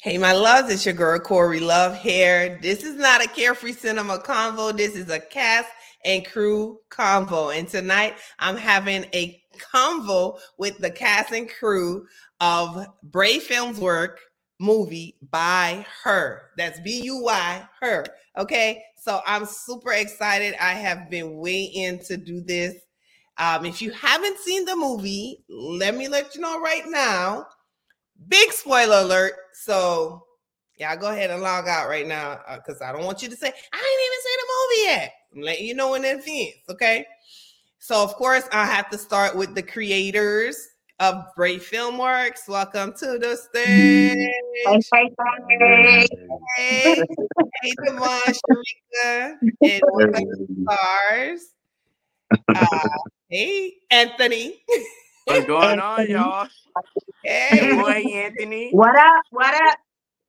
Hey, my loves, it's your girl Cori Luv here. This is not a carefree cinema convo. This is a cast and crew convo. And tonight I'm having a convo with the cast and crew of Bray Filmworks movie Buy Her. That's B U Y her. Okay. So I'm super excited. I have been waiting to do this. Um, if you haven't seen the movie, let me let you know right now. Big spoiler alert. So y'all go ahead and log out right now because uh, I don't want you to say I ain't even seen the movie yet. I'm letting you know in advance. Okay. So of course I have to start with the creators of Bray Filmworks. Welcome to the stage. Hey, hey, hey. Hey, hey Devon, Sharika, and one of the stars. Uh, hey, Anthony. What's going on, y'all? Hey, boy, Anthony. What up? What up?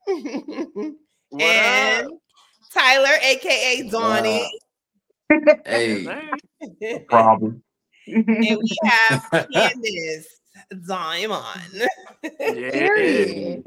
what and up? Tyler, aka Donnie. Uh, hey, problem. and we have Candace Diamond. yeah.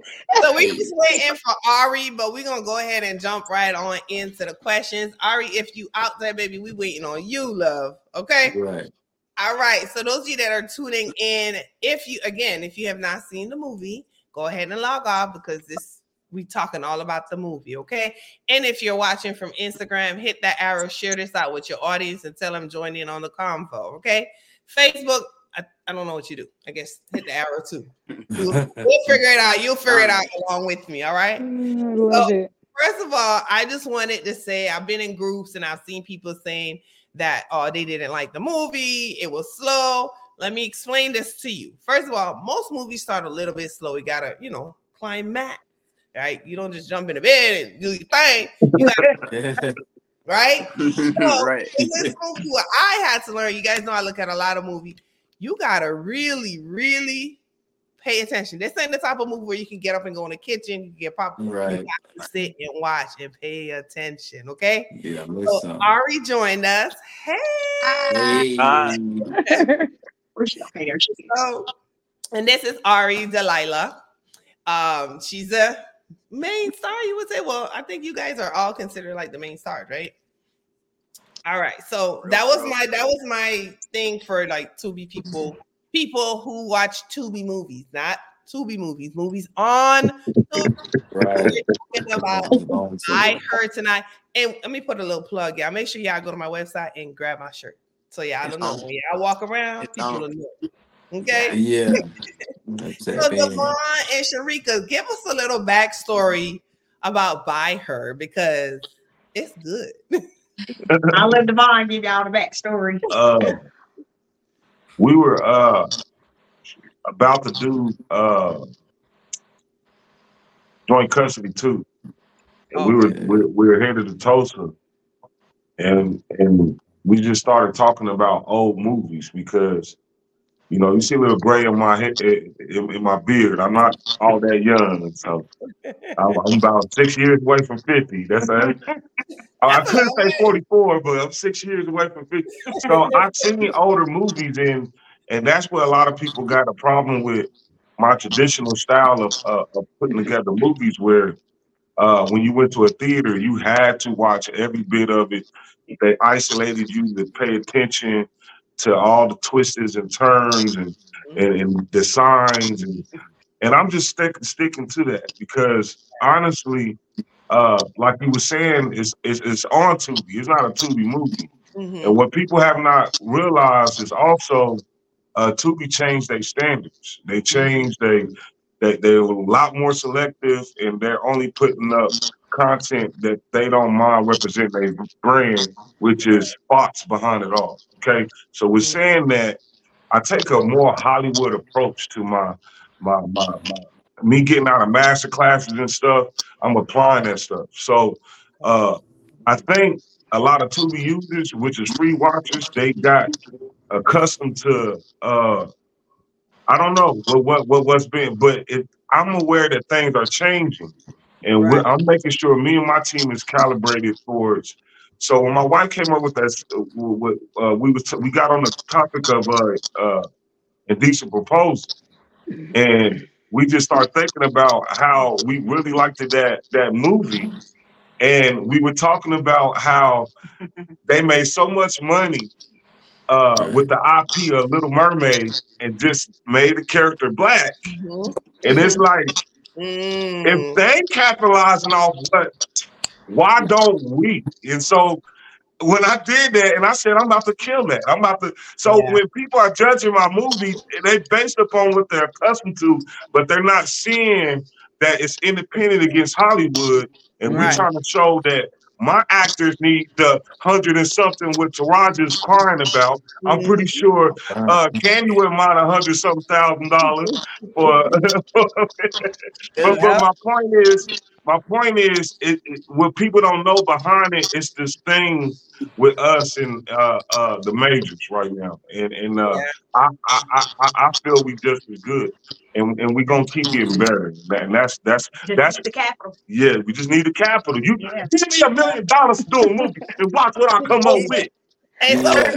so we just waiting for Ari, but we're gonna go ahead and jump right on into the questions. Ari, if you out there, baby, we waiting on you, love. Okay. Right. All right. So those of you that are tuning in, if you again, if you have not seen the movie, go ahead and log off because this we talking all about the movie, okay? And if you're watching from Instagram, hit that arrow, share this out with your audience, and tell them join in on the convo, okay? Facebook, I, I don't know what you do. I guess hit the arrow too. We'll, we'll figure it out. You'll figure it out along with me, all right? Mm, I love so, it. First of all, I just wanted to say I've been in groups and I've seen people saying that oh they didn't like the movie, it was slow. Let me explain this to you. First of all, most movies start a little bit slow. You gotta, you know, climb climax right? You don't just jump in the bed and do your thing. You gotta, right? So, right. This movie, what I had to learn, you guys know I look at a lot of movies. You gotta really, really pay attention. This ain't the type of movie where you can get up and go in the kitchen, you get popcorn, right. you have to sit and watch and pay attention. Okay. Yeah, so Ari joined us. Hey. hey. Hi. so, and this is Ari Delilah. Um, she's a main star, you would say. Well, I think you guys are all considered like the main stars, right? All right. So that was my that was my thing for like to be people, people who watch Tubi movies, not Tubi movies, movies on Tubi. Right. About I heard tonight. And let me put a little plug. y'all. make sure y'all go to my website and grab my shirt. So yeah, I don't know. When y'all walk around, people don't know. Okay. Yeah. so Devon and Sharika, give us a little backstory about Buy Her because it's good. I'll let Devon give y'all the backstory. Uh, we were uh, about to do uh, joint custody too. Okay. We were we, we were headed to Tulsa, and and we just started talking about old movies because you know, you see a little gray in my head, in, in my beard. I'm not all that young, so I'm, I'm about six years away from fifty. That's a, I couldn't say 44, but I'm six years away from 50. So I've seen older movies, and and that's where a lot of people got a problem with my traditional style of, uh, of putting together movies, where uh, when you went to a theater, you had to watch every bit of it. They isolated you to pay attention to all the twists and turns and, and, and the signs and and I'm just stick, sticking to that because honestly, uh, like you were saying, it's, it's, it's on Tubi. It's not a Tubi movie. Mm-hmm. And what people have not realized is also uh, Tubi changed their standards. They changed they they they're a lot more selective, and they're only putting up content that they don't mind representing their brand, which is thoughts behind it all. Okay, so we're mm. saying that I take a more Hollywood approach to my my my, my me getting out of master classes and stuff. I'm applying that stuff. So uh, I think a lot of Tubi users, which is free watchers, they got accustomed to uh, I don't know what what, what what's been, but it, I'm aware that things are changing. And right. I'm making sure me and my team is calibrated towards. So when my wife came up with that, uh, we was we got on the topic of uh, uh, indecent proposal, and we just start thinking about how we really liked that that movie, and we were talking about how they made so much money uh, with the IP of Little Mermaid and just made the character black, Mhm. and it's like Mm. if they capitalizing off what, why don't we? And so when I did that, and I said I'm about to kill that, I'm about to. So Yeah. when people are judging my movies, they based upon what they're accustomed to, but they're not seeing that it's independent against Hollywood, and Right. we're trying to show that. My actors need the hundred and something what Taraji's crying about. I'm Mm-hmm. pretty sure uh, Candy wouldn't mind a hundred something thousand dollars for but, but my point is, my point is, it, it, what people don't know behind it is this thing with us and uh, uh, the majors right now, and and uh, Yeah. I, I I I feel we just as good, and and we gonna keep getting better. And that's that's Just that's the capital. yeah. We just need the capital. You Yeah. give me a million dollars to do a movie and watch what I come up with. Hey, so Yeah.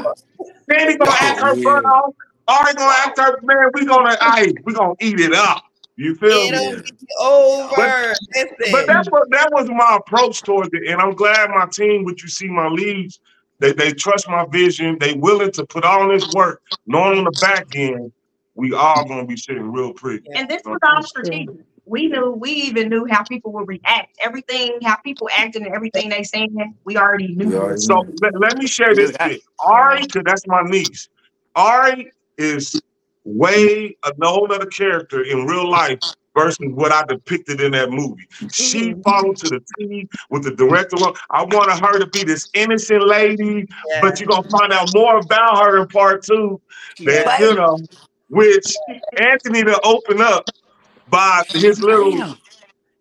Danny gonna act her Yeah. butt off. Ari gonna act her man. We gonna I we gonna eat it up. You feel me? it'll be over. But Listen. that's what that was my approach towards it, and I'm glad my team, which you see my leads, they they trust my vision. They willing to put all this work, knowing on the back end, we all gonna be sitting real pretty. And this was all strategic. We knew, we even knew how people would react. Everything, how people acting and everything they saying, we already knew. We already So let, let me share this bit. Ari, because that's my niece. Ari is way a whole other character in real life versus what I depicted in that movie. She mm-hmm. followed to the T with the director. I wanted her to be this innocent lady, Yeah. but you're gonna find out more about her in part two. That But- you know, which Anthony to open up by his little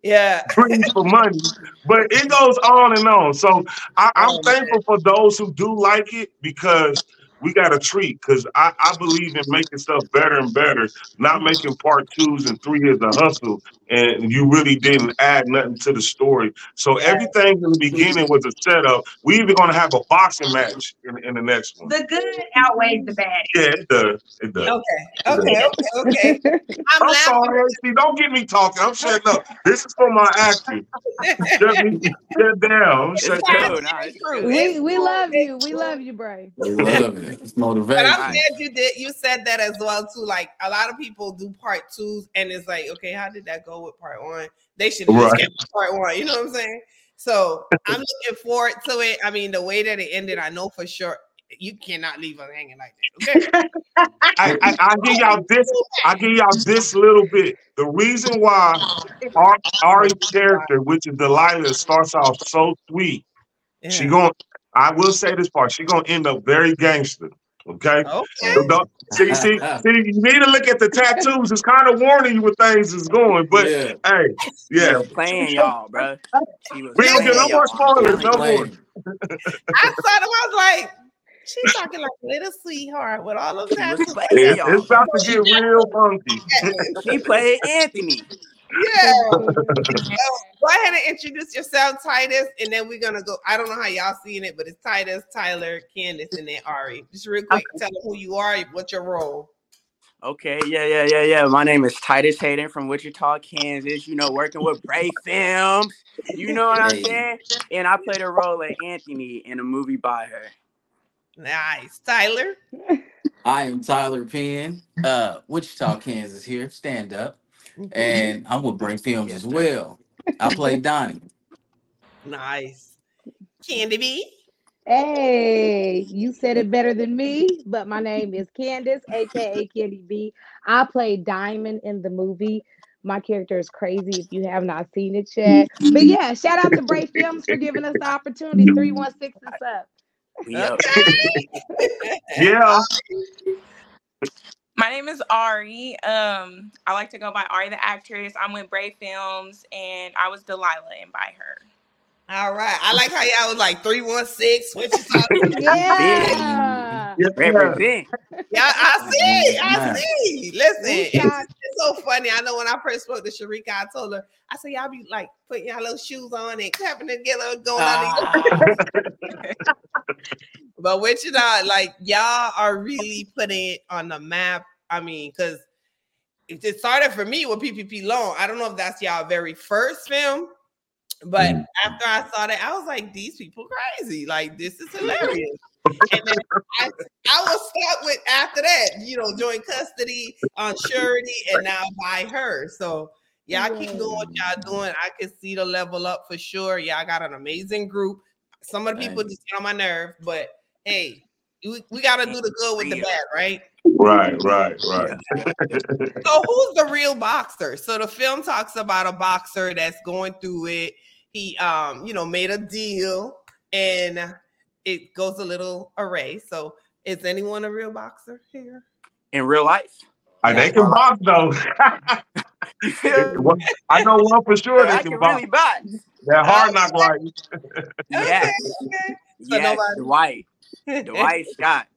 yeah. dreams for money, but it goes on and on. So I, I'm Oh, man. thankful for those who do like it because we got a treat. Because I, I believe in making stuff better and better, not making part twos and three a hustle, and you really didn't add nothing to the story. So everything in the beginning was a setup. We even gonna have a boxing match in, in the next one. The good outweighs the bad. Yeah, it does. It does. Okay. Okay. Okay. Okay. I'm I'm laughing. sorry, AC. Don't get me talking. I'm shutting up. This is for my actors. Shut me shut down. It's Shut cool. down. Nah, it's True. We we love you. We love you, Bray. We love it. It's But. I'm glad you did. You said that as well too. Like a lot of people do part twos, and it's like, okay, how did that go with part one? They should have just Right. kept part one. You know what I'm saying? So I'm looking forward to it. I mean, the way that it ended, I know for sure you cannot leave us hanging like that. Okay. I, I, I give y'all this. I give y'all this little bit. The reason why Ar- Ari's character, which is Delilah, starts off so sweet. She going. I will say this part. She gonna end up very gangster. Okay. Okay. So don't- see, see, see. You need to look at the tattoos. It's kind of warning you where things is going. But yeah. hey, yeah, She was playing y'all, bro. She was we don't get no more y'all. spoilers. No more. I saw them. I was like, she's talking like a little sweetheart with all of She that. It's, it's about to get real funky. She played Anthony. Yeah. Go ahead and introduce yourself, Titus, and then we're gonna go. I don't know how y'all seeing it, but it's Titus, Tyler, Candace, and then Ari. Just real quick, tell them who you are, what's your role. Okay, yeah, yeah, yeah, yeah. My name is Titus Hayden from Wichita, Kansas. You know, working with Bray Films. You know what I'm saying? And I played a role of Anthony in a movie Buy Her. Nice, Tyler. I am Tyler Penn, uh, Wichita, Kansas here, stand up. Mm-hmm. And I'm with Bray Films as well. I play Donnie. Nice, Candy B. Hey, you said it better than me, but my name is Candace, aka Candy B. I play Diamond in the movie. My character is crazy if you have not seen it yet. But yeah, shout out to Bray Films for giving us the opportunity. 316 and up. We up. Yeah. My name is Ari. Um, I like to go by Ari the actress. I'm with Bray Films, and I was Delilah in Buy Her. All right, I like how y'all was like three one six. What you talking? Yeah. Yeah. Represent. Yeah, I see, I see. Listen, it's, it's so funny. I know when I first spoke to Sharika, I told her, I said, y'all be like putting y'all little shoes on and clapping together, going out. Ah, But what you know, like y'all are really putting it on the map. I mean, because it started for me with PPP Loan. I don't know if that's y'all very first film, but Mhm. after I saw that, I was like, these people crazy. Like this is hilarious. and then I, I was stuck with after that, you know, joint custody on surety and now Buy Her. So y'all keep doing what y'all doing. I can see the level up for sure. Y'all got an amazing group. Some of the people just get on my nerve, but hey, we, we gotta do the good with the bad, right? Right, right, right. So who's the real boxer? So the film talks about a boxer that's going through it. He um, you know, made a deal and it goes a little array. So is anyone a real boxer here? In real life. Uh, they can box though. You I know one for sure I they can can box. really box. That hard knock life. Yes. Okay. So Yes. nobody- Dwight. Dwight Scott.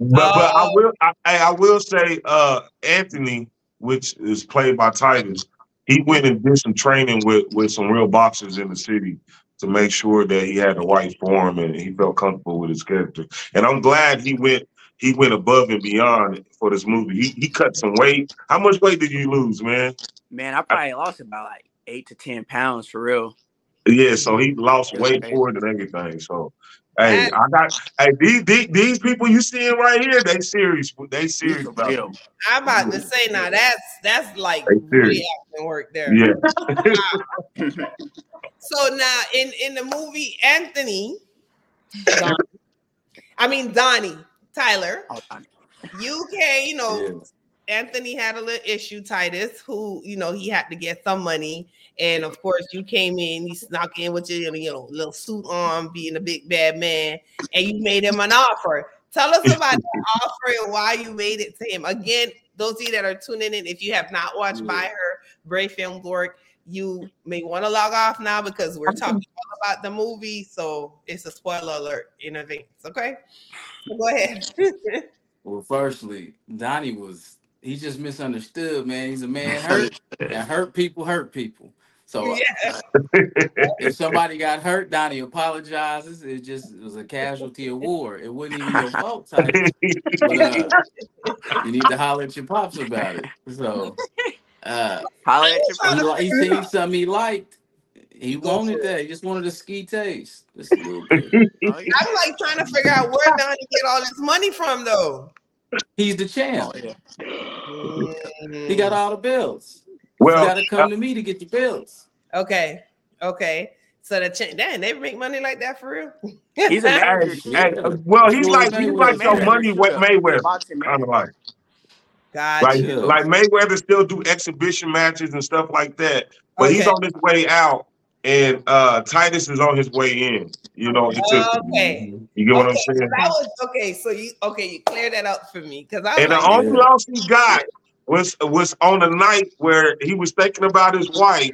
But, but I Oh. will I, I I will say uh Anthony, which is played by Titus, he went and did some training with with some real boxers in the city to make sure that he had the right form and he felt comfortable with his character. And I'm glad he went he went above and beyond for this movie. He he cut some weight. How much weight did you lose, man? Man, I probably lost about like eight to ten pounds for real. Yeah, so he lost That's weight crazy. for it and everything. So hey, I got hey these, these these people you seeing right here, they serious. They serious about real. I'm about to say now that's that's like Hey, serious. really work there. Yeah. So now in in the movie Anthony, I mean Donnie Tyler, you can you know Yeah. Anthony had a little issue, Titus, who you know he had to get some money, and of course you came in, you snuck in with your you know little suit on, being a big bad man, and you made him an offer. Tell us about that offer and why you made it to him. Again, those of you that are tuning in, if you have not watched Yeah. Buy Her Brave Film Work, you may want to log off now because we're talking all about the movie, so it's a spoiler alert in advance. Okay, so go ahead. Well, firstly, Donnie was he just misunderstood, man. He's a man hurt, and hurt people hurt people. So yeah. if somebody got hurt, Donnie apologizes. It just it was a casualty of war. It wasn't even your fault, Titus. But, uh, you need to holler at your pops about it. So uh, Holla at your he, he seen something he liked. He wanted that. He just wanted a ski taste. Just a little bit. Oh. I'm like trying to figure out where Donnie get all this money from, though. He's the champ. Oh, yeah. He got all the bills. Well, you gotta come to me to get your bills. Okay, okay. So the ch- damn, they make money like that for real. He's a Hey, manager. hey, Yeah. uh, well, he's Well, like he's Mayweather like your money with sure. Mayweather, Boxing kind of like Got like like Mayweather still do exhibition matches and stuff like that, but he's on his way out, and uh Titus is on his way in. You know, Okay. you get what I'm Okay, saying? was okay. So you okay? You cleared that up for me because I And the only Yeah. loss he got was was on the night where he was thinking about his wife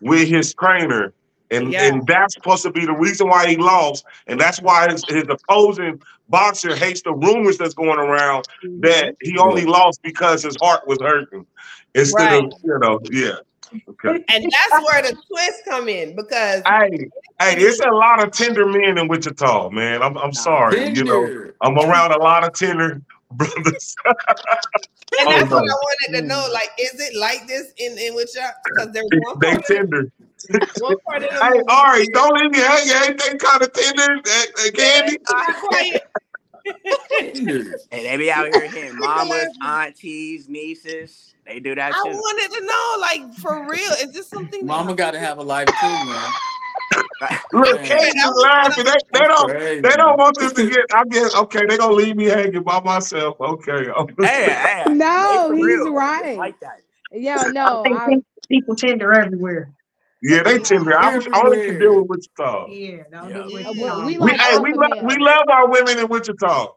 with his trainer. And, Yeah. and that's supposed to be the reason why he lost. And that's why his, his opposing boxer hates the rumors that's going around mm-hmm. that he only lost because his heart was hurting. Instead of, you know, yeah. Okay. and that's where the twist come in because Hey, hey, it's a lot of tender men in Wichita, man. I'm I'm sorry. You know, I'm around a lot of tender brothers. and Oh, that's what no. I wanted to know. Like, is it like this in in which because there's one they tender. One part of the Hey, movie. Ari, don't leave me hanging. Ain't they kind of tender, uh, uh, Candy? Be quiet. Tender. Hey, they be out here hitting mamas, aunties, nieces. They do that I too. wanted to know, like, for real, is this something? that- Mama gotta have a life too, man. Look, Man. Candy laughing. They, they don't. Crazy. They don't want this to get. I guess okay. They gonna leave me hanging by myself. Okay. Hey, hey, No, they for he's real. right. Like that. Yeah, no, I I, people tender everywhere. Yeah, they tender. I, I only can deal with Wichita. Yeah, don't Yeah. do it. Uh, we We, like hey, we love we love our women in Wichita.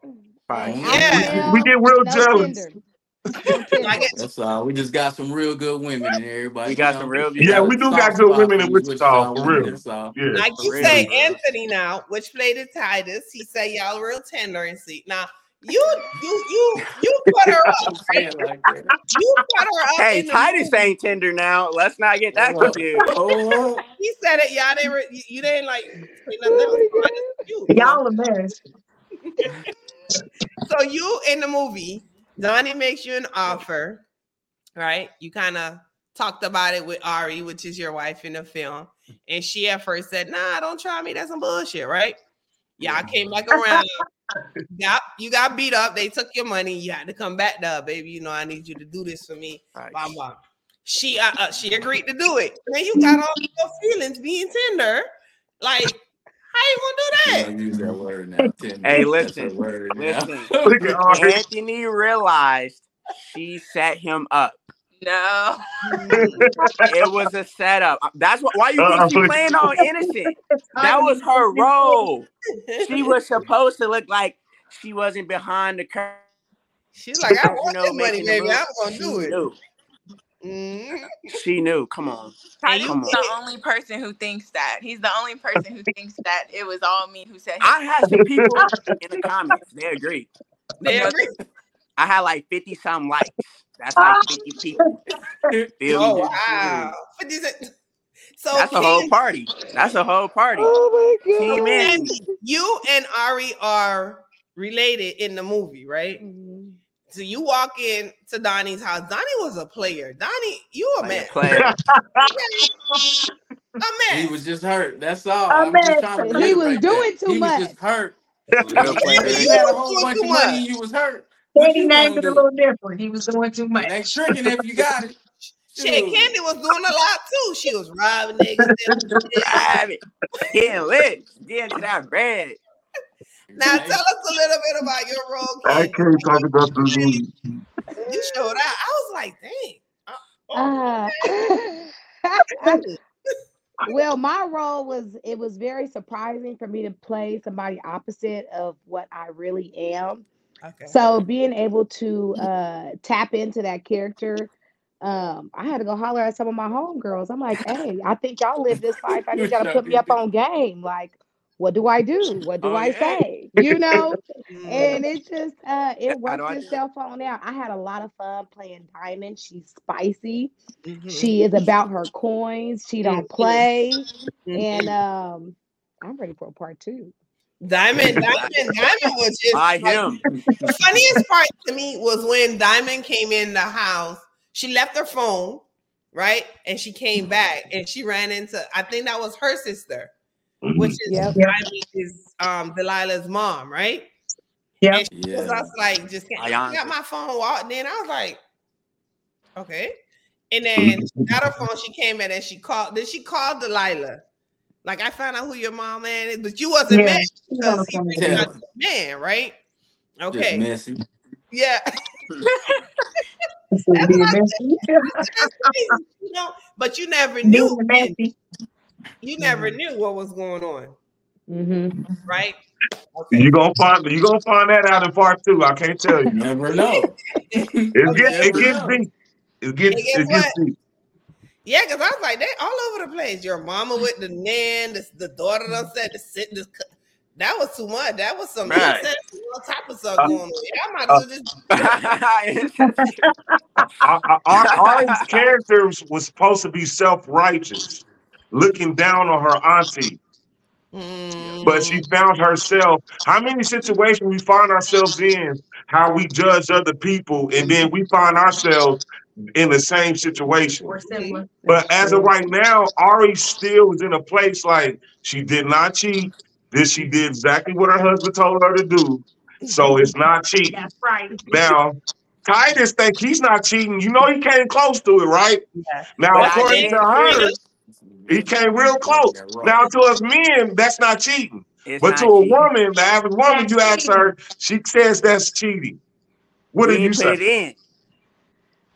Right. Yeah. We get real no jealous. tender. No tender. I get That's all. We just got some real good women in everybody. We got you some real Yeah, we do got good women in these Wichita, for real. That's all. Yeah. like you For say, real. Anthony now, which played the Titus. He said y'all real tender and sweet. Now you you you you put her up. Like. You put her up. Hey, Titus movie. ain't tender now. Let's not get that confused. oh, He said it. Y'all didn't. re- You, you didn't like say. You, you know? Y'all a mess. So you in the movie, Donnie makes you an offer, right? You kind of talked about it with Ari, which is your wife in the film, and she at first said, "Nah, don't try me. That's some bullshit, right?" Yeah, I came back around. Got you got beat up. They took your money. You had to come back now, baby. You know I need you to do this for me. Right. Blah blah. She uh, uh, she agreed to do it. Then you got all your feelings being tender. Like, how you gonna do You that? don't use that word now. Tim. Hey, listen, word now. listen. Look at Ari. Anthony realized she set him up. No. It was a setup. That's what, why you Uh, think she playing all innocent. That was her role. She was supposed to look like she wasn't behind the curtain. She's like, I you want know, that money, baby. I'm gonna She do it. knew. Mhm. She knew. Come on. Titus Come is on. the only person who thinks that. He's the only person who thinks that it was all me who said I had some people in the comments. They agree. They agree. I had like 50 some likes. That's like 50 people. Feel Oh wow! But these So That's a whole party. That's a whole party. Oh my Team god. Anthony. you and Ari are related in the movie, right? Mhm. So you walk in to Donnie's house. Donnie was a player. Donnie, you a Like man. a player. A man. He was just hurt. That's all. A I'm just man. to He was that. doing too He much. was just hurt. Real player. He you had a was whole doing bunch too of money much. you was hurt, what Candy you named it a little different. He was doing too much. It ain't tricking if you got it. Shit, Shoot. Candy was doing a lot too. She was robbing niggas. Grab it. Getting lit. Getting to that bread. now tell us a little bit about your role, I can't talk about this movie. You showed out. I was like, dang. Uh, oh, Uh, well, my role was it was very surprising for me to play somebody opposite of what I really am. Okay. So being able to uh tap into that character, um, I had to go holler at some of my homegirls. I'm like, hey, I think y'all live this life. I You need y'all to put me up on game. Like, what do I do? What do Oh, I yeah. say? You know? Mm. and it's just uh it works do worked I do itself on out. I had a lot of fun playing Diamond. She's spicy. Mhm. She is about her coins. She don't Mhm. play. Mhm. And um I'm ready for a part two. Diamond, Diamond, Diamond was just By like, him. the funniest part to me was when Diamond came in the house. She left her phone, right? And she came back and she ran into, I think that was her sister, which is Yep. Diamond is um Delilah's mom, right? Yep. And she was Yeah. just like, just I got my phone walked in. I was like, okay. And then got her phone, she came in and she called, then she called Delilah. Like I found out who your mom man is, but you wasn't Yeah, mad because he the really phone. man, right? Just Okay. messy. Yeah. It's being messy. you know, but you never knew. Being messy. You never knew what was going on, Mm-hmm. right? You gonna find you gonna find that out in part two. I can't tell You you. never know. It Okay. gets it gets know. deep. It gets And guess it gets deep. Yeah, because I was like, they all over the place. Your mama with the nan, the, the daughter done said the sit this. That was too much. That was some Right. incest, all type of stuff Uh, going on. Yeah, I might as well just. Our, our, Ari's character was supposed to be self righteous, looking down on her auntie, but she Mm, found herself. How many situations we find ourselves in? How we judge other people, and then we find ourselves in the same situation. But as of right now, Ari still is in a place like she did not cheat. This she did exactly what her husband told her to do. So it's not cheating. That's right. Now, Titus think he's not cheating. You know he came close to it, right? Yeah. Now, But according to her, he came real close. Now, to us men, that's not cheating. It's But not to a cheating. woman, the average woman, you ask her, she says that's cheating. What He do you put say?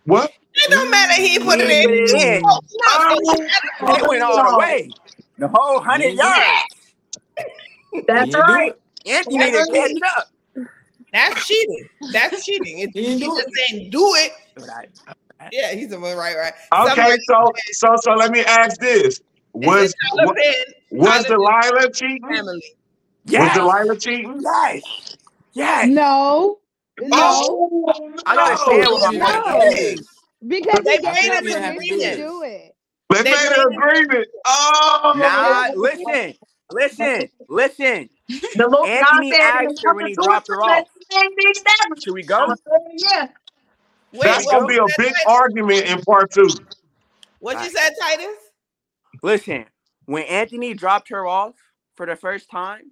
It in. What? it don't matter. He put it in. put it. Oh, no, It went all the way. The whole hundred yards. That's He right. it. Anthony didn't catch it up. That's cheating. That's cheating. It, He do just it. saying do it. Right. Yeah, he's a right, right. Okay, so so so let me ask this: Was Tyler was Tyler Delilah cheating? family. Was Delilah cheating? Yes. Yes. No, no, Oh, I understand what my No. point is. because They made her an permission to agreement. do it. They They made an agreement. Oh, Nah, listen, listen, listen. The Lord Anthony asked her when he dropped her off. Let the name be established. Should we go? yeah. Wait, That's gonna be a big argument in part two. What you said, Titus? Listen, when Anthony dropped her off for the first time, m-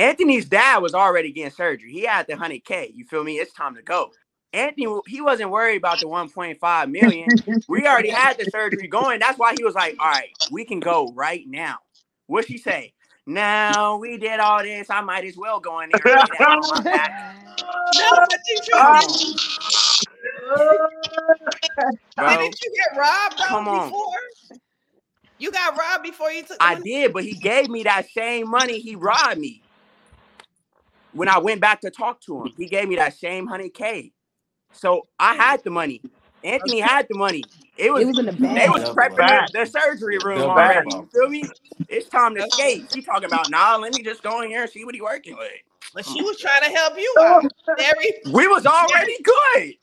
Anthony's dad was already getting surgery. He had the 100K. You feel me? It's time to go. Anthony, he wasn't worried about the 1.5 million. We already had the surgery going. That's why he was like, all right, we can go right now. What she say? Now we did all this. I might as well go in there and lay on my back. No, but did you, Come did, on, bro. didn't you get robbed Come on. before? You got robbed before you took. I money? did, but he gave me that same money he robbed me. When I went back to talk to him, he gave me that same 100K. So I had the money. Anthony had the money. It was, It was in the they was prepping the, the surgery room Double already. You feel me? It's time to skate. She talking about nah, let me just go in here and see what he working with. But she was trying to help you out. Every We was already good.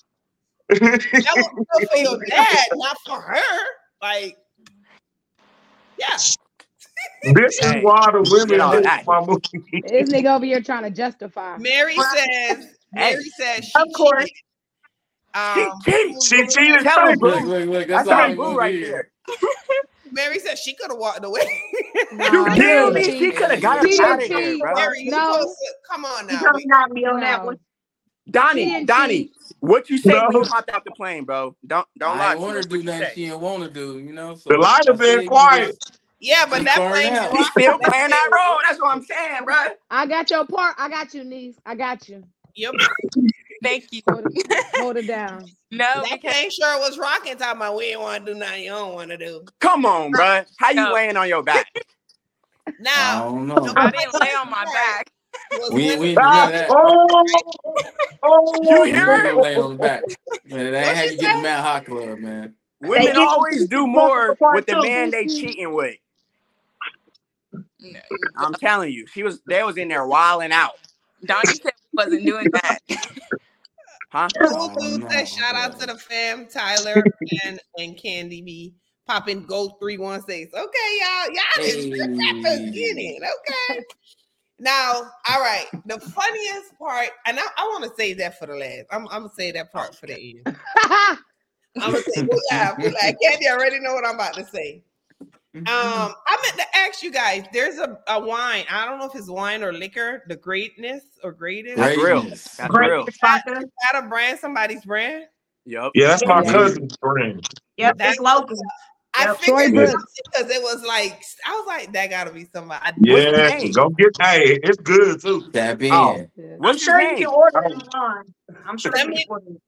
that was good for your dad, not for her. Like, yeah. This is why the women get all hate that. my movie. This nigga over here trying to justify. Mary says. Mary says she Of course. cheated. Um, She cheated. She cheated Tell him, too. Look, look, look. That's, That's my boo right do. there. Mary said she could have walked away. Nah, You he feel me? cheat. She could have got She us out of here, bro. Mary, No. supposed to- come on now. gonna not me on that one. She Donnie, didn't Donnie, cheat. what you say when No. you hopped out the plane, bro? Don't don't lie. I want to do What you nothing she didn't want to do, you know. So The line I have been said, you quiet. Just- Yeah, but She that burned plane out. was He's still playing that role. That's what I'm saying, bro. I got your part. I got you, niece. I got you. Yep. Thank you. Hold it, hold it down. No, That because plane sure it was rocking. Talking about we didn't want to do nothing you don't want to do. Come on, bro. How you No. laying on your back? I Now, don't know. I didn't lay on my back. We, we ain't do none of that. Oh, oh, You hear it? gonna lay on the back. Man, that ain't how you get the Mount High Club, man. Women always do more with the man they mm-hmm. cheating with. No. I'm telling you, she was. They was in there wilding out, Donnie said we wasn't doing that. huh? Cool Oh, no, said, shout out to the fam, Tyler and, and Candy B. Popping Gold 316. Okay, y'all. Y'all is Hey. get it. Okay. Now, all right. The funniest part, and I, I want to say that for the last. I'm, I'm gonna say that part for the end. I'm gonna say we laugh, we laugh. Candy already know what I'm about to say. Um, I meant to ask you guys. There's a, a wine. I don't know if it's wine or liquor. The greatness or greatest. That's real. Greatness. That's Great real. vodka. Is that a brand? Somebody's brand? Yep. Yeah, that's my Yeah. cousin's brand. Yep, That's it's local. I Yep. Troy figured Brooks. because it was like I was like that got to be somebody. I- What's his Yeah, go get. Hey, it's good too. That in. Oh. Yeah. I'm What's his sure you can order it online. I'm sure me- can order it.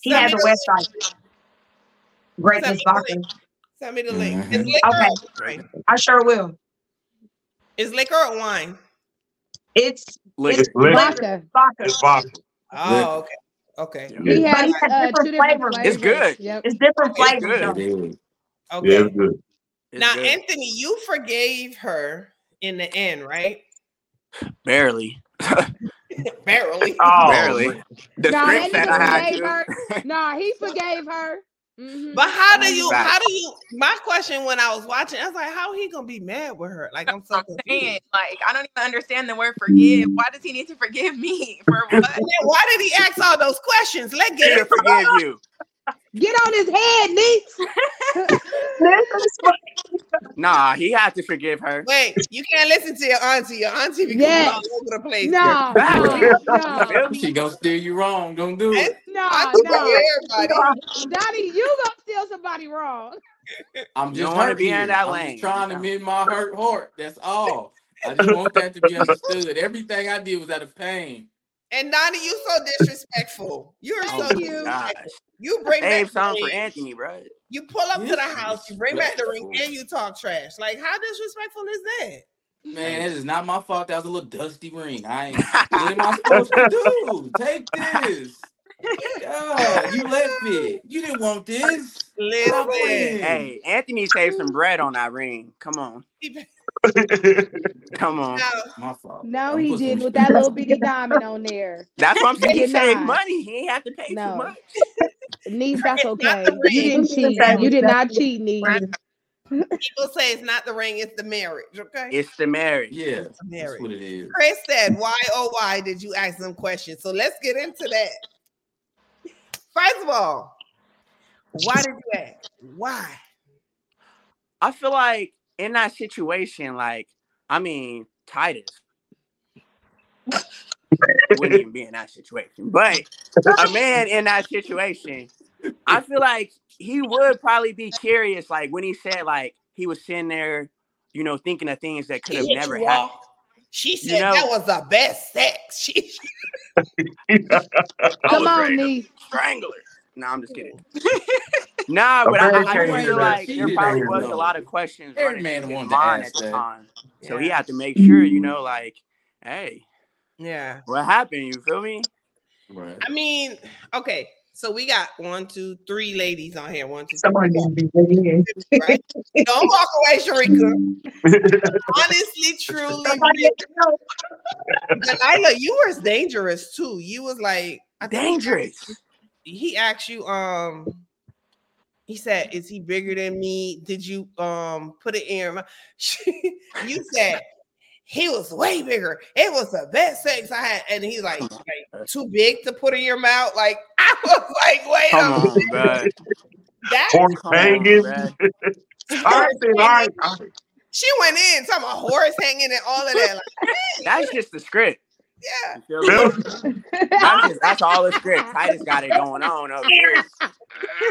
He has a the website. link. Greatness Send vodka. Link. Send me the link. Mhm. Is liquor Okay. or wine? I sure will. Is liquor or wine? It's Liquor. it's Liquor. Vodka. vodka. It's vodka. Oh, okay. Okay. Yeah. He Yeah. has But he has uh, different two different flavors. flavors. It's good. Yep. It's different It's flavors good. though. It is. Okay. Yeah, it's good. It's now, good. Anthony, you forgave her in the end, right? barely. Barely. Oh, barely. The Nah, script that I had forgave to. her. Nah, he forgave her. Mhm. But how do you? How do you? My question when I was watching, I was like, "How he gonna be mad with her?" Like I'm so I'm confused. saying, like, I don't even understand the word forgive. Why does he need to forgive me for what? Why did he ask all those questions? Let's get didn't it. forgive you. Get on his head, niece. Nah, he had to forgive her. Wait, you can't listen to your auntie. Your auntie be Yes. all over the place. No, no, no. She gonna steer you wrong. Don't do it. no, auntie no. no. everybody. Donnie, you gonna steal somebody wrong. I'm just don't wanna be in here. that I'm lane. trying to mend my hurt heart. That's all. I just want that to be understood. Everything I did was out of pain. And Donnie, you so disrespectful. You're Oh, so Thank you. Disrespectful. Gosh. You bring Save back the something for. Anthony, bro. You pull up to the house. You bring back the ring, and you talk trash. Like how disrespectful is that? Man, this is not my fault. That was a little dusty ring. I ain't. What am I supposed to do? Take this. God, you left it. You didn't want this. Stop Listen. Hey, Anthony saved some bread on that ring. Come on. Come on. now, My fault. No, he didn't with that little on bitty diamond on there. That's what I'm saying. He He saved money. He ain't have to pay No. too much. Niece, that's It's not okay. You didn't cheat. You did not cheat, niece. people say it's not the ring, it's the marriage. Okay, It's the marriage. Yeah, It's the that's marriage. what it is. Chris said, "Why oh why did you ask them questions?" So let's get into that. First of all, why did you ask? Why? I feel like in that situation, like, I mean, Titus wouldn't even be in that situation. But a man in that situation, I feel like he would probably be curious, like when he said like he was sitting there, you know, thinking of things that could have never you happened. She said You know- that was the best sex. She, Come on, me. Strangler. No, I'm just kidding. nah, but I, I American feel is like there probably was know. a lot of questions Every running man through his wanted to mind ask at the that. time. So he had to make sure, you know, like, hey, yeah. what happened? You feel me? Right. I mean, okay. So we got one, two, three ladies on here. One, two, three. Somebody needs to be ready. Right? Don't walk away, Sharika. Honestly, truly, Somebody needs to know. Delilah, you were dangerous too. You was like I think Dangerous. He asked you, um, he said, "Is he bigger than me? Did you um put it in your mouth?" you said he was way bigger. It was the best sex I had, and he's like, like, too big to put in your mouth. Like I was like, wait Come a minute, bro. that Horse hanging. bruh. All right, then, all right. all right. she went in talking about horse hanging and all of that. Like, That's just the script. Yeah, You feel me? That's, just, that's all the script. Titus got it going on up here.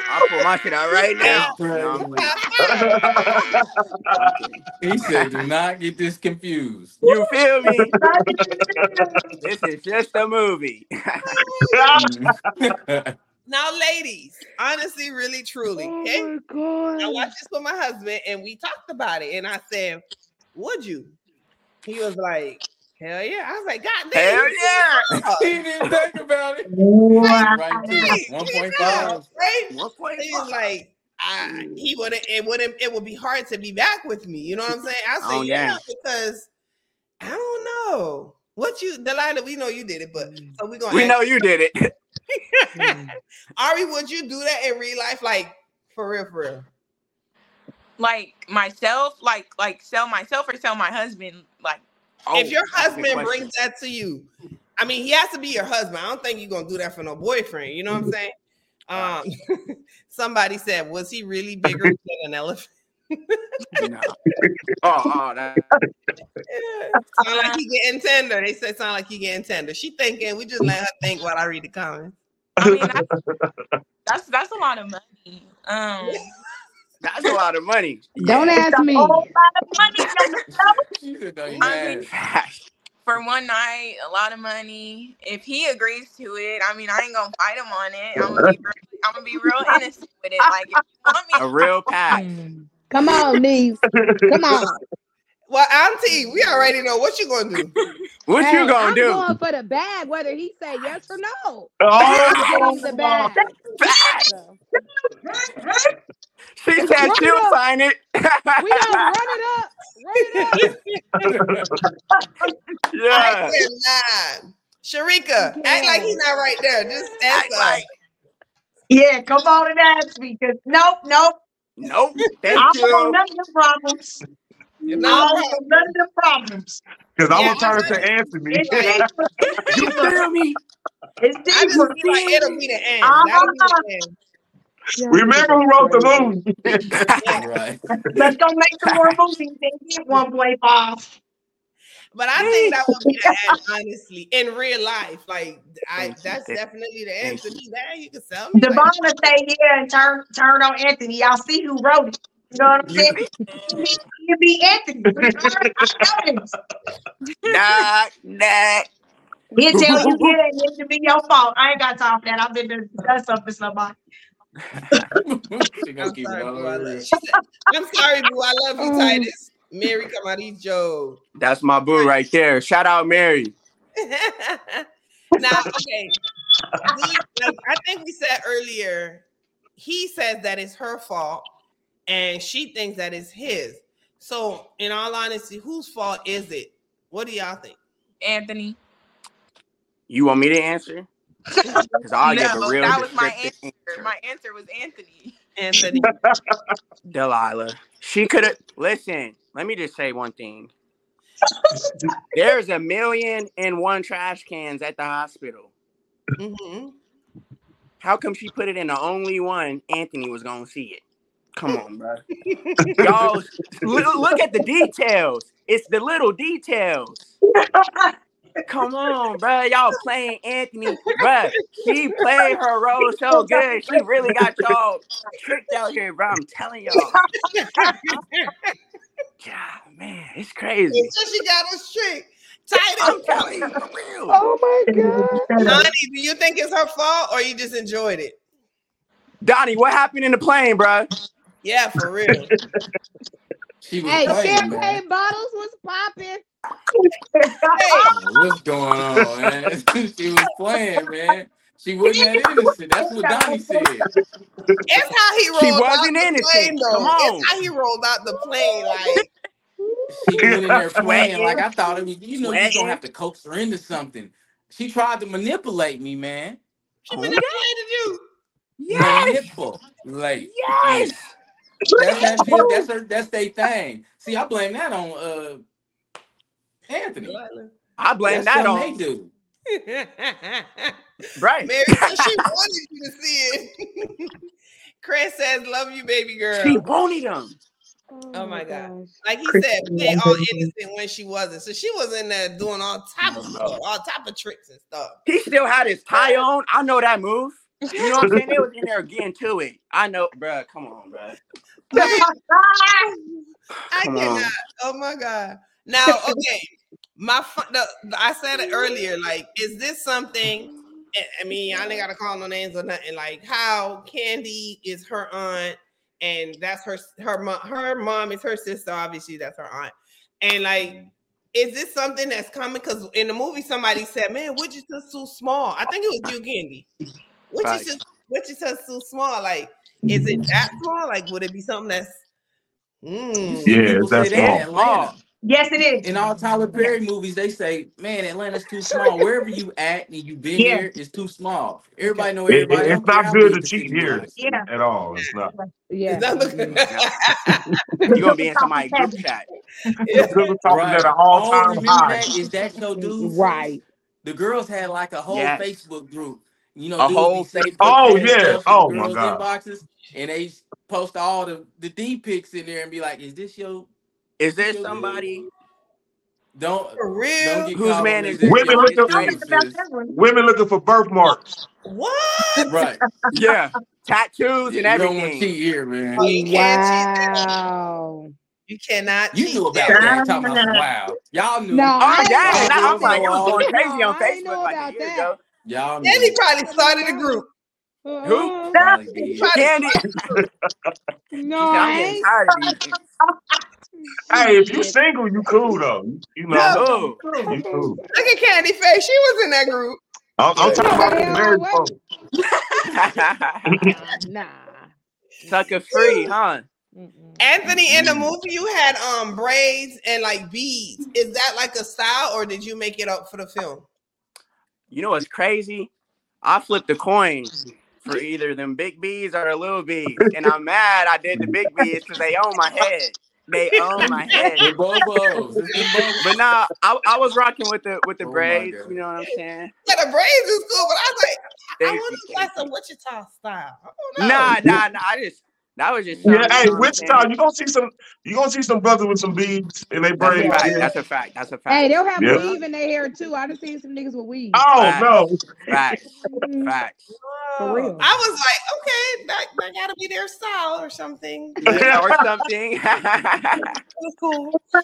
I'll pull my shit out right now. He said, "Do not get this confused." you feel me? This is just a movie. Mm-hmm. now, ladies, honestly, really, truly, okay. Oh my I watched this with my husband and we talked about it. And I said, Would you? He was like, Hell yeah. I was like, God damn. Hell yeah. he didn't think about it. Wow. Right to one point five. Right? One point He was like, I, he wouldn't it wouldn't it would be hard to be back with me. You know what I'm saying? I said, Oh, yeah, yeah. because I don't know. What you Delilah, we know you did it, but mm. so we're gonna We ask- know you did it. Mm. Ari, would you do that in real life? Like for real, for real. like myself, like like sell myself or sell my husband. Like if your Oh, that's a good husband brings that to you, I mean, he has to be your husband. I don't think you're gonna do that for no boyfriend. You know what I'm saying? Um, somebody said, was he really bigger than an elephant? No. Oh, oh, that, sound like he getting tender. They said sound like he getting tender. She thinking we just let her think while I read the comments. I mean, that's that's, that's a lot of money. Um, that's a lot of money. Don't ask me. A whole lot of money. She said, "Don't you I mean, for one night, a lot of money. If he agrees to it, I mean, I ain't gonna fight him on it. I'm gonna be, real, I'm gonna be real innocent with it. Like, if you want me, A real pack. Mm. Come on, niece. Come on. Well, Auntie, we already know what you're gonna do. What Hey, you gonna I'm do? going for the bag, whether he say yes or no. Oh, I'm getting the bag. Facts. So, She said Run she'll sign it. we gonna run it up. Run it up. yeah. I cannot. Sharika, act like he's not right there. Just Act like- Yeah, come on and ask me. Cause nope, nope. Nope. I Thank don't you. want none of the problems. You're not don't want none of the problems. because I'm gonna turn it to Anthony. It's. You feel me? It's I just deeper. feel like it'll be the end. Uh-huh. That'll be the end. Remember who wrote the movie? right. Let's go make some more movies and get one play off. But I think that would be the end, honestly, in real life. Like I that's definitely the answer. thank To you. me, that you can sell me. Like, Devonna stay here and turn turn on Anthony. Y'all see who wrote it. You know what I'm saying? You be Anthony. I know this. Knock, knock. He'll tell you yeah, and it should be your fault. I ain't got time for that. I've been to done something for somebody. She gonna I'm keep it sorry, all boo. I over. love, said, I'm sorry, boo. I love you, Oh. Titus. Mary, come out these Joe. That's my boo right there. Shout out Mary. now, okay. We- like, I think we said earlier, he says that it's her fault, and she thinks that it's his. So, in all honesty, whose fault is it? What do y'all think? Anthony. You want me to answer? Because I'll give a no, real that was my answer. answer. My answer was Anthony. Anthony. Delilah. She could have listen. Let me just say one thing. There's a million and one trash cans at the hospital. Mhm. How come she put it in the only one Anthony was gonna see it? Come on, bro. Y'all look, look at the details. It's the little details. Come on, bro. Y'all playing Anthony, bro. She played her role so good. She really got y'all tricked out here, bro. I'm telling y'all. God, man, it's crazy. So she got us tricked. Tight I'm telling you, for real. Oh my god. Donnie, do you think it's her fault or you just enjoyed it? Donnie, what happened in the plane, bro? Yeah, for real. She was Hey, playing, man. champagne bottles was popping. Hey, What's going on, man? she was playing, man. She wasn't that innocent. That's what Donnie said. it's how he rolled She out wasn't the innocent. plane, though. Come on. It's how he rolled out the plane. Like, She went in there playing like I thought it was. You know, you Sweating. gonna have to coax her into something. She tried to manipulate me, man. she Oh, manipulated you. Yes. Manipulate. Yes. That's that shit. That's her. That's their thing. See, I blame that on uh Anthony. I blame That's that something on they do. right. Mary said she wanted you to see it. Chris says, "Love you, baby girl." She wanted him. Oh my God. Oh gosh. like he said, playing all innocent when she wasn't. So she was in there doing all type of stuff, all type of tricks and stuff. He still had his tie on. I know that move. You know what I'm saying? They was in there getting to it. I know, bruh. Come on, bruh. I cannot. Oh my god. Now, okay, my the, I said it earlier. Like, is this something? I- mean, I ain't gotta call no names or nothing. Like, how Candy is her aunt, and that's her her mom. Her mom is her sister. Obviously, that's her aunt. And like, is this something that's coming? Because in the movie, somebody said, "Man, Wichita's too small." I think it was you, Candy. Wichita's Wichita's too small. Like, is it that small? Like, would it be something that's? Mm. Yeah, say that small. Atlanta. Yes, it is. In all Tyler Perry movies, they say, "Man, Atlanta's too small. Wherever you at and you've been Yeah. here, it's too small. Everybody know It- it- everybody. It's don't care good to the cheat here. Yeah. at all. It's not. Yeah. Is that mhm. You're gonna be in somebody's group chat. Because we're talking Right. at an all-time high. that? Is that your dude? Right. The girls had like a whole Yes. Facebook group. You know, A whole be safe Oh, yeah. stuff Oh, my God. inboxes, and they post all the the D pics in there and be like, "Is this your? Is there somebody? Don't For don't real? get Whose man is. Women It's look your up- I dude, was about sis. that one. Women looking for birthmarks. What? Right. Yeah, tattoos You and don't want to everything. here, man. Oh, you can't. Wow. You cannot You knew about there. that. Talking about wow. Y'all knew. No, Oh I ain't yeah, know and oh, I about was like, it was going crazy on Facebook like a year that. ago. Y'all Then he probably started a group. Who? He Probably did. probably Candy. No, I'm I getting ain't. Tired of these. Hey, if you Shit. single, you cool though. You know, Oh, you cool. Look at Candy Face. She was in that group. I'm, I'm talking about the married folks. Nah, nah. sucker free, huh? Anthony, in the movie, you had um braids and like beads. Is that like a style, or did you make it up for the film? You know what's crazy? I flipped a coin for either them big bees or the little bees, and I'm mad I did the big bees because they own my head. They own my head. The bobos. It's the. But nah, I, I was rocking with the with the Oh braids. You know what I'm saying? Yeah, the braids is cool, but I was like, I Thank wonder you, if that's a. Wichita style. I don't know. Nah, nah, nah. I just that was just. Yeah, hey, know what I'm Wichita, you gonna see some. You gonna see some brothers with some beads in their That's a braids. fact. Yeah. That's a fact. That's a Hey, they'll have Yeah. weave in their hair too. I done seen some niggas with weave. Oh Facts. no. Facts. Mhm. Facts. For real. I was like, okay, that, that gotta be their style or something. Yeah, or something. Cool.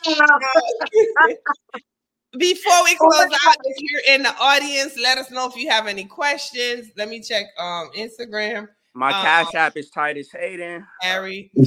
Before we close out, if you're in the audience, let us know if you have any questions. Let me check um Instagram. My Uh, cash app is Titus Hayden. Harry.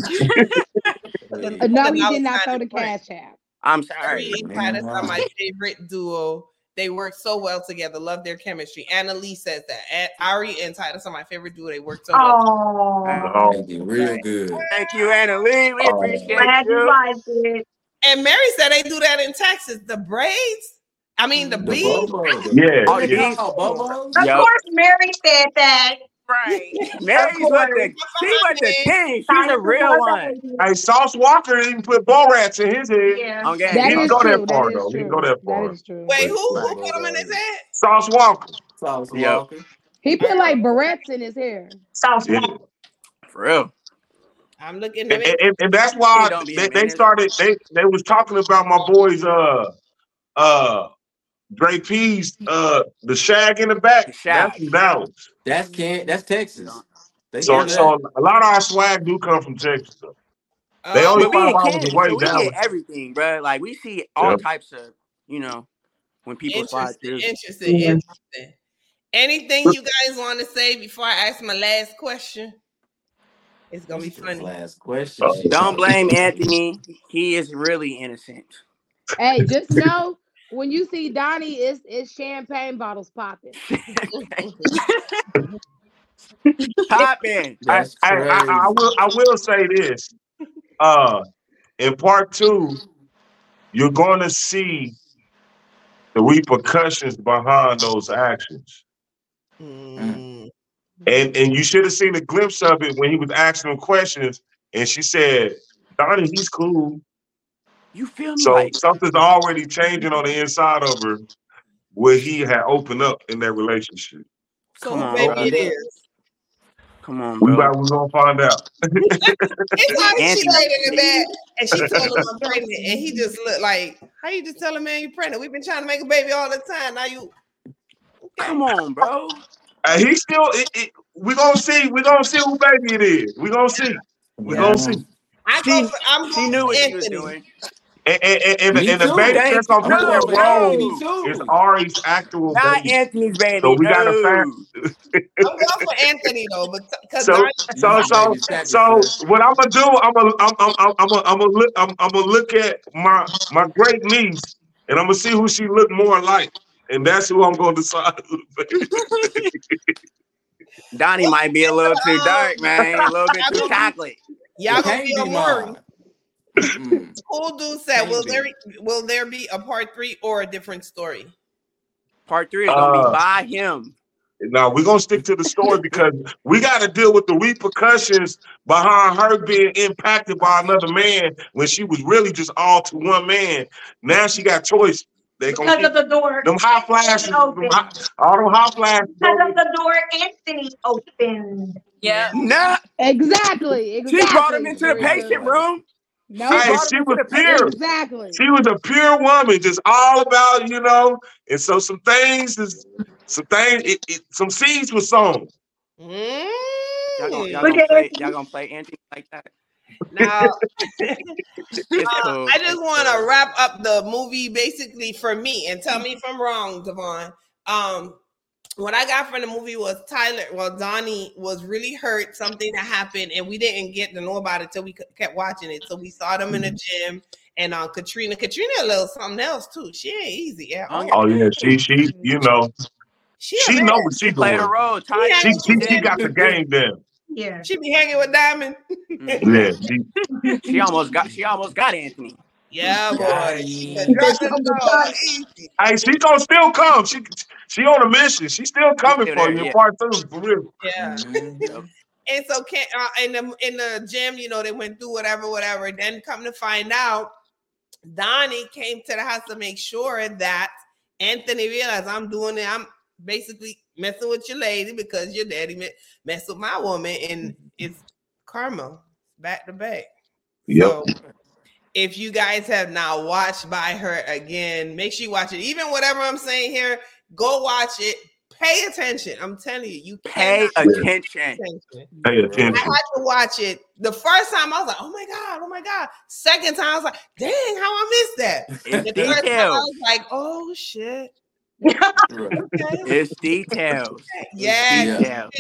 Uh, no, he did not kinda throw the cash app. I'm Harry sorry. and Man, Titus are my favorite duo. They work so well together. Love their chemistry. Anna Lee says that. And Ari and Titus are my favorite duo. They work so well. Oh, Oh, Make real good. Thank you, Anna Lee. We Oh. appreciate glad you you. liked it. And Mary said they do that in Texas. The braids. I mean the The beads. Yeah. Oh, yeah. bees. Oh, bobos. Of course, Mary said that. Right. Mary's with the she with the king. She's a real one. Hey, Sauce Walka even put ball rats in his head. Yeah. On game. That He didn't go that far, though. He true. didn't go that far. That is true. Wait, who who put them in his head? Sauce Walka. Sauce Yup. Walker. He put like barrettes in his hair. Sauce Yeah. Park. For real. I'm looking And, at it. and, and that's why Hey, don't be a they, they started. They they was talking about my boys. Uh, uh, Dre P's. Uh, the shag in the back. The shag. That's from Dallas. That's can that's Texas. They So so that. a lot of our swag do come from Texas. though. They Um, only But we five in hours Kansas, away so we Dallas. get everything, bro. Like we see all Yep. types of, you know, when people slide interesting, through. interesting, Yeah. interesting. Anything you guys want to say before I ask my last question? It's gonna be This funny. Last question. Uh, Don't blame Anthony. He is really innocent. Hey, just know when you see Donnie, it's it's champagne bottles popping. Popping. I, I, I, I will I will say this. Uh in part two, you're gonna see the repercussions behind those actions. Mm. And and you should have seen a glimpse of it when he was asking them questions, and she said, Donnie, he's cool. You feel me? So like something's already changing on the inside of her where he had opened up in that relationship. So Come who on, baby bro. it is? come on, We bro. about we're gonna find out. It's like she Anthony. laid in the bed and she told him I'm pregnant, and he just looked like, "How you just tell a man you're pregnant? We've been trying to make a baby all the time. Now you." Come on, bro. Uh, he still it, it, we gonna see, We're gonna see who baby it is. We're gonna see. We Yeah. gonna see. I She- go for, I'm She knew for what she was doing. And, and, and, and, Me and the too. baby Thank that's gonna you. play No, that role Me too. is Ari's actual Not baby. Anthony's baby. So we gotta no. I'm going for Anthony though, but because So so so so what I'm gonna do? I'm gonna I'm I'm I'm I'm gonna, I'm gonna look I'm, I'm gonna look at my my great niece and I'm gonna see who she look more like, and that's who I'm gonna decide. who the baby is. Donnie might be a little too dark, man. A little bit too chocolate. y'all It gonna can't be a be worry. mine. Mm. Cool dude said, "Will there will there be a part three or a different story?" Part three is gonna Uh, be by him. Now we're gonna stick to the story because we got to deal with the repercussions behind her being impacted by another man when she was really just all to one man. Now she got choice. They Because gonna of the door. them hot flashes, them Open. hot, all them hot flashes. Because of the door Anthony opened. Yeah. Nah, Exactly. Exactly. she brought him into the patient room. No. Hey, she was pure. Exactly. She was a pure woman, just all about you know. And so some things is some things. It, it, some seeds were sown. Y'all gonna, Mm. y'all Look gonna play, Anthony. y'all gonna play Anthony like that? Now, Uh. I just want to wrap up the movie basically for me and tell me if I'm wrong, Devon. Um, what I got from the movie was Tyler. Well, Donnie was really hurt. Something that happened, and we didn't get to know about it till we kept watching it. So we saw them in the gym, and uh, Katrina, Katrina, a little something else too. She ain't easy at all. Oh yeah, she she you know She, she know what she Played a role. Ty, Yeah. She she, she got the game down. Yeah. She be hanging with Diamond. Mhm. Yeah, she, She almost got. She almost got Anthony. Yeah, boy. Got She him. been dropping the ball easy. hey, she gonna still come. She she on a mission. She still coming still for there, you yeah. part two for real. Yeah. Mhm. And so can uh, in the in the gym, you know, they went through whatever, whatever. Then come to find out, Donnie came to the house to make sure that Anthony realized I'm doing it. I'm basically messing with your lady because your daddy me- messed with my woman, and it's karma back to back. Yep. So if you guys have not watched Buy Her again, make sure you watch it. Even whatever I'm saying here, go watch it. Pay attention. I'm telling you, you Pay cannot attention. attention. Pay I had to watch it. The first time I was like, oh my God, oh my God. Second time I was like, dang, how I missed that. It's The third time I details. was like, oh shit. Okay. It's details. Yeah, Details.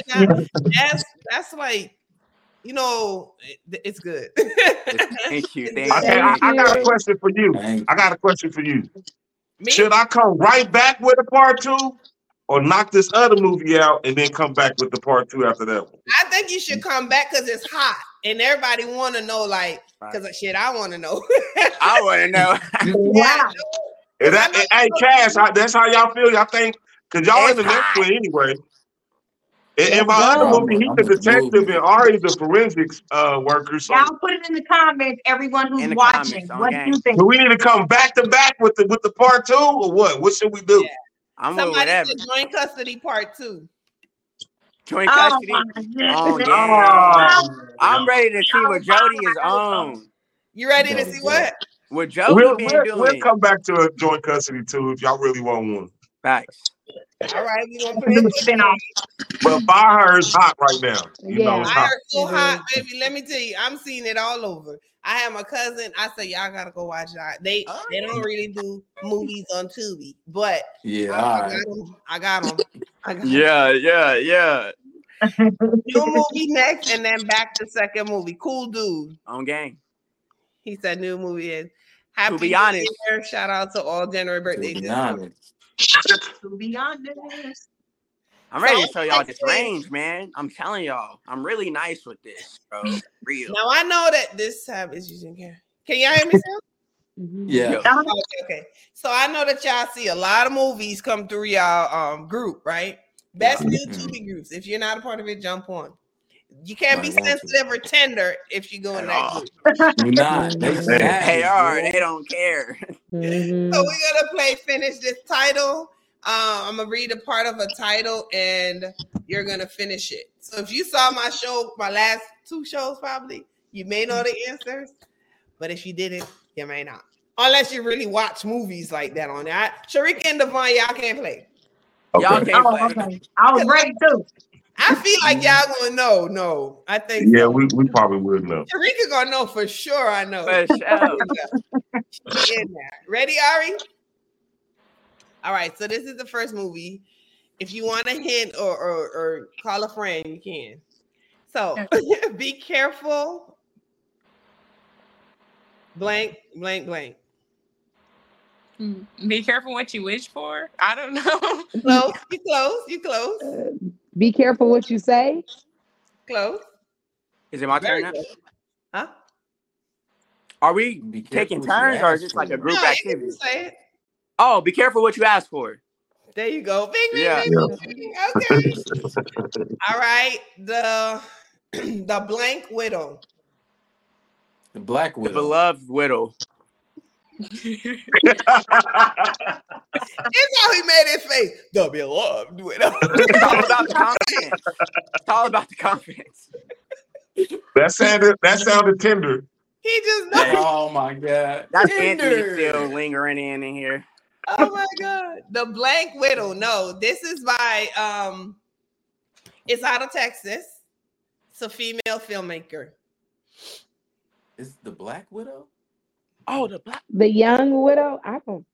that's that's like, you know, it- it's good. Thank you. Thank you. Okay, I, I got a question for you. Thank I got a question for you. Me, Should I come right back with a part two, or knock this other movie out and then come back with the part two after that one? I think you should come back because it's hot and everybody want to know, like, because shit, I want to know. I want to know. Wow. And that, and, hey, Cash, that's how y'all feel. Y'all think because y'all in the next one anyway. In, in my other movie, he's I'm the detective and Ari's a forensics uh, worker. So Y'all put it in the comments, everyone who's watching. comments, What do you think? do we need to come back to back with the with the part two, or what? What should we do? Yeah. I'm with Somebody whatever. said joint custody part two. Joint Oh custody. my Oh yeah. Oh, I'm ready to see what Jody is on. You ready to see what? What Jody we'll, been we'll, doing. we'll come back to a joint custody too if y'all really want one. Facts. All right, we gonna play Do a the quick spin-off. But Buy Her is hot right now. You know, Yeah. it's I hot. heard so hot, baby. Let me tell you, I'm seeing it all over. I have my cousin. I say y'all gotta go watch that. They Oh. they don't really do movies on Tubi, but Yeah, I, all I got them. I got them. I got 'em. Yeah, yeah, yeah. New movie next, and then back to second movie. Cool dude. On game. He said new movie is. Happy be New honest. Year. Shout out to all January To birthdays. be honest. To be honest. I'm ready to So, show y'all this range, man. I'm telling y'all, I'm really nice with this, bro. Real. Now I know that this time is using care. Can y'all hear me? Still? Mhm. Yeah. Uh-huh. Okay, okay. So I know that y'all see a lot of movies come through y'all um group, right? Best new Mhm. Tubi groups. If you're not a part of it, jump on. You can't be Might want to. sensitive or tender if you go in At that all. group. You're not. They savage, They are. They don't care. Mhm. So we're gonna play finish this title. Um, I'm gonna read a part of a title and you're gonna finish it. So if you saw my show, my last two shows, probably you may know the answers, but if you didn't, you may not. Unless you really watch movies like that on that. Sharika and Devon, y'all can't play. Y'all can't Oh, play. okay. I was ready too. I feel like y'all gonna know. No, I think Yeah, so. we, we probably would know. Sharika gonna know for sure. I know. For sure. She in there. Ready, Ari? All right. So this is the first movie. If you want a hint or, or, or call a friend, you can. So be careful. Blank, blank, blank. Mm, Be careful what you wish for. I don't know. Close. You close. You close. Be careful what you say. Close. Is it my Very turn now? good. Huh? Are we Be taking careful what you turns or is ask this like a group No, activity? say it. Oh, be careful what you ask for. There you go. Bing, bing, Yeah. bing, bing, bing. Okay. All right. The the blank widow. The Black widow. The Widow. beloved widow. It's how he made his face. The beloved widow. It's all about the confidence. It's all about the confidence. that sounded that sounded tender. he just knows. Oh my God. That's Anthony still lingering in in here. Oh my god. The blank widow. No, this is by um it's out of Texas. It's a female filmmaker. Is the Black Widow? Oh, the black. The young widow. I don't.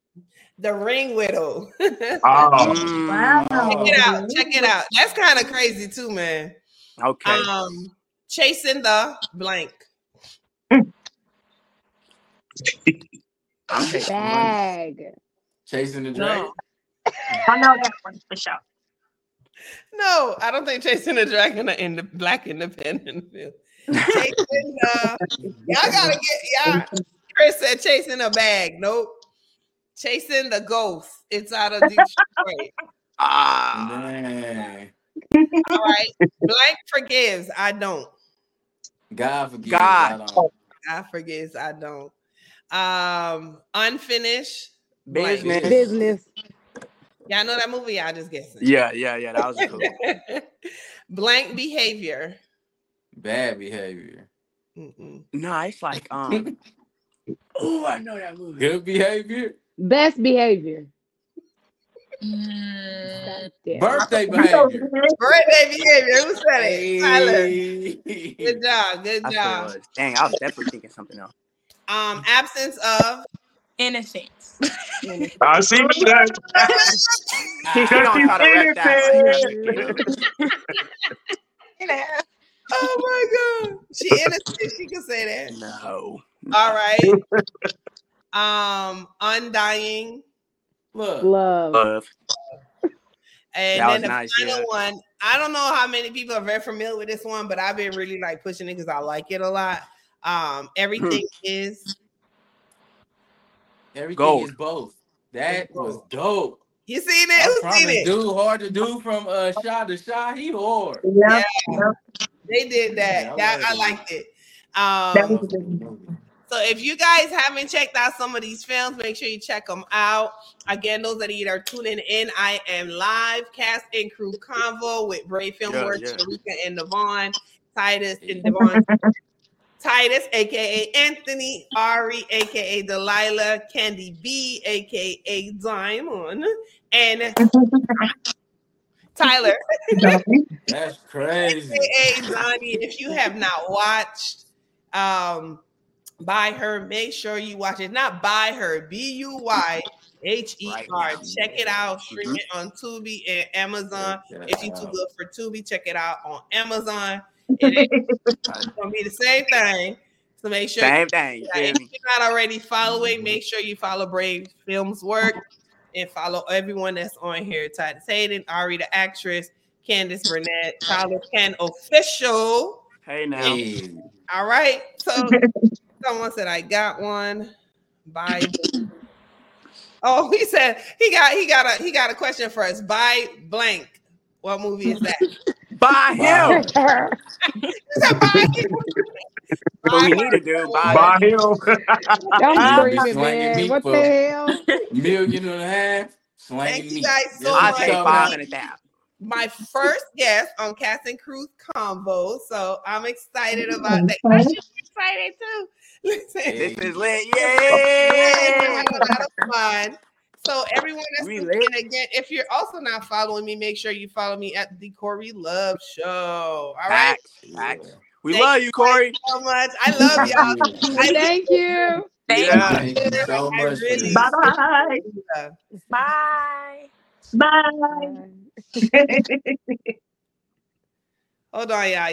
The ring widow. Oh, Wow. check it out. Check it out. That's kind of crazy too, man. okay. Um chasing the blank. I'm taking one. Bag. Chasing the Dragon? No. I know that one for sure. No, I don't think chasing the dragon are in the black independent film. Chasing the y'all gotta get y'all. Chris said chasing a bag. Nope. Chasing the ghost. It's out of Detroit. Ah, Man. All right. Blank forgives. I don't. God forgives. God. I don't. God forgives. I don't. Um, unfinished. Blank. business. Business. Y'all know that movie? Y'all just guessing. Yeah, yeah, yeah. That was cool. Blank behavior. Bad behavior. Mm-mm. no, it's like um. oh, I know that movie. Good behavior. Best behavior. Mm, Birthday behavior. Birthday behavior. Who said it? Hey. Good job. Good That's what it job. was. Dang, I was definitely thinking something else. Um, absence of. innocence. I see that. She, she don't try to rep that. Oh my god. She innocent. She can say that. no. All right. Um, undying. Look. Love. Love. And That then was the nice, final yeah. one. I don't know how many people are very familiar with this one, but I've been really like pushing it because I like it a lot. Um, everything is Everything Gold. is both. That It's was dope. you seen it? I Who's seen it? dude, hard to do from uh shot to shot. He hard. Yeah. They did that. Yeah, I that like I it. liked it. That Um, was a good one. So if you guys haven't checked out some of these films, make sure you check them out. Again, those that are tuning in, I am live cast and crew convo with Bray Film Yeah, Works, yeah. Sharika and Devon, Titus and Devon. Titus, aka Anthony, Ari, aka Delilah, Candy B, aka Diamond, and Tyler, That's crazy. aka Donnie. If you have not watched um Buy Her, make sure you watch it. Not Buy Her, B U Y H E Right R. now. Check it out. Stream mm-hmm. it on Tubi and Amazon. If you're too good for Tubi, check it out on Amazon. It ain't gonna be the same thing. So make sure Same thing. You yeah, if you're not already following, mm-hmm. make sure you follow Bray Films Work and follow everyone that's on here. Titus Hayden, Ari the actress, Candace Burnett, Tyler Ken official. Hey now. Hey, All right. So someone said I got one. By oh, he said he got he got a he got a question for us. By blank. What movie is that? Buy Wow. him. Is that What we need to do. Buy Buy him. him. I'm screaming, slanging man. What the hell? million and a half. Slanging Thank you meat. guys so I much. take Coming five up. hundred thousand. my first guest on Cast and Cruise Combo. So I'm excited about that. I should be excited too. Listen, Hey. This is lit. we're Yay! having a lot of fun. So everyone that's We listening again, if you're also not following me, make sure you follow me at the Cori Luv Show. All right. Facts. Yeah. We Thank love you, Corey. So much. I love y'all. Thank you. Thank Yeah. Thank you so much. really- this. Bye bye. Bye. Bye. Hold on, y'all.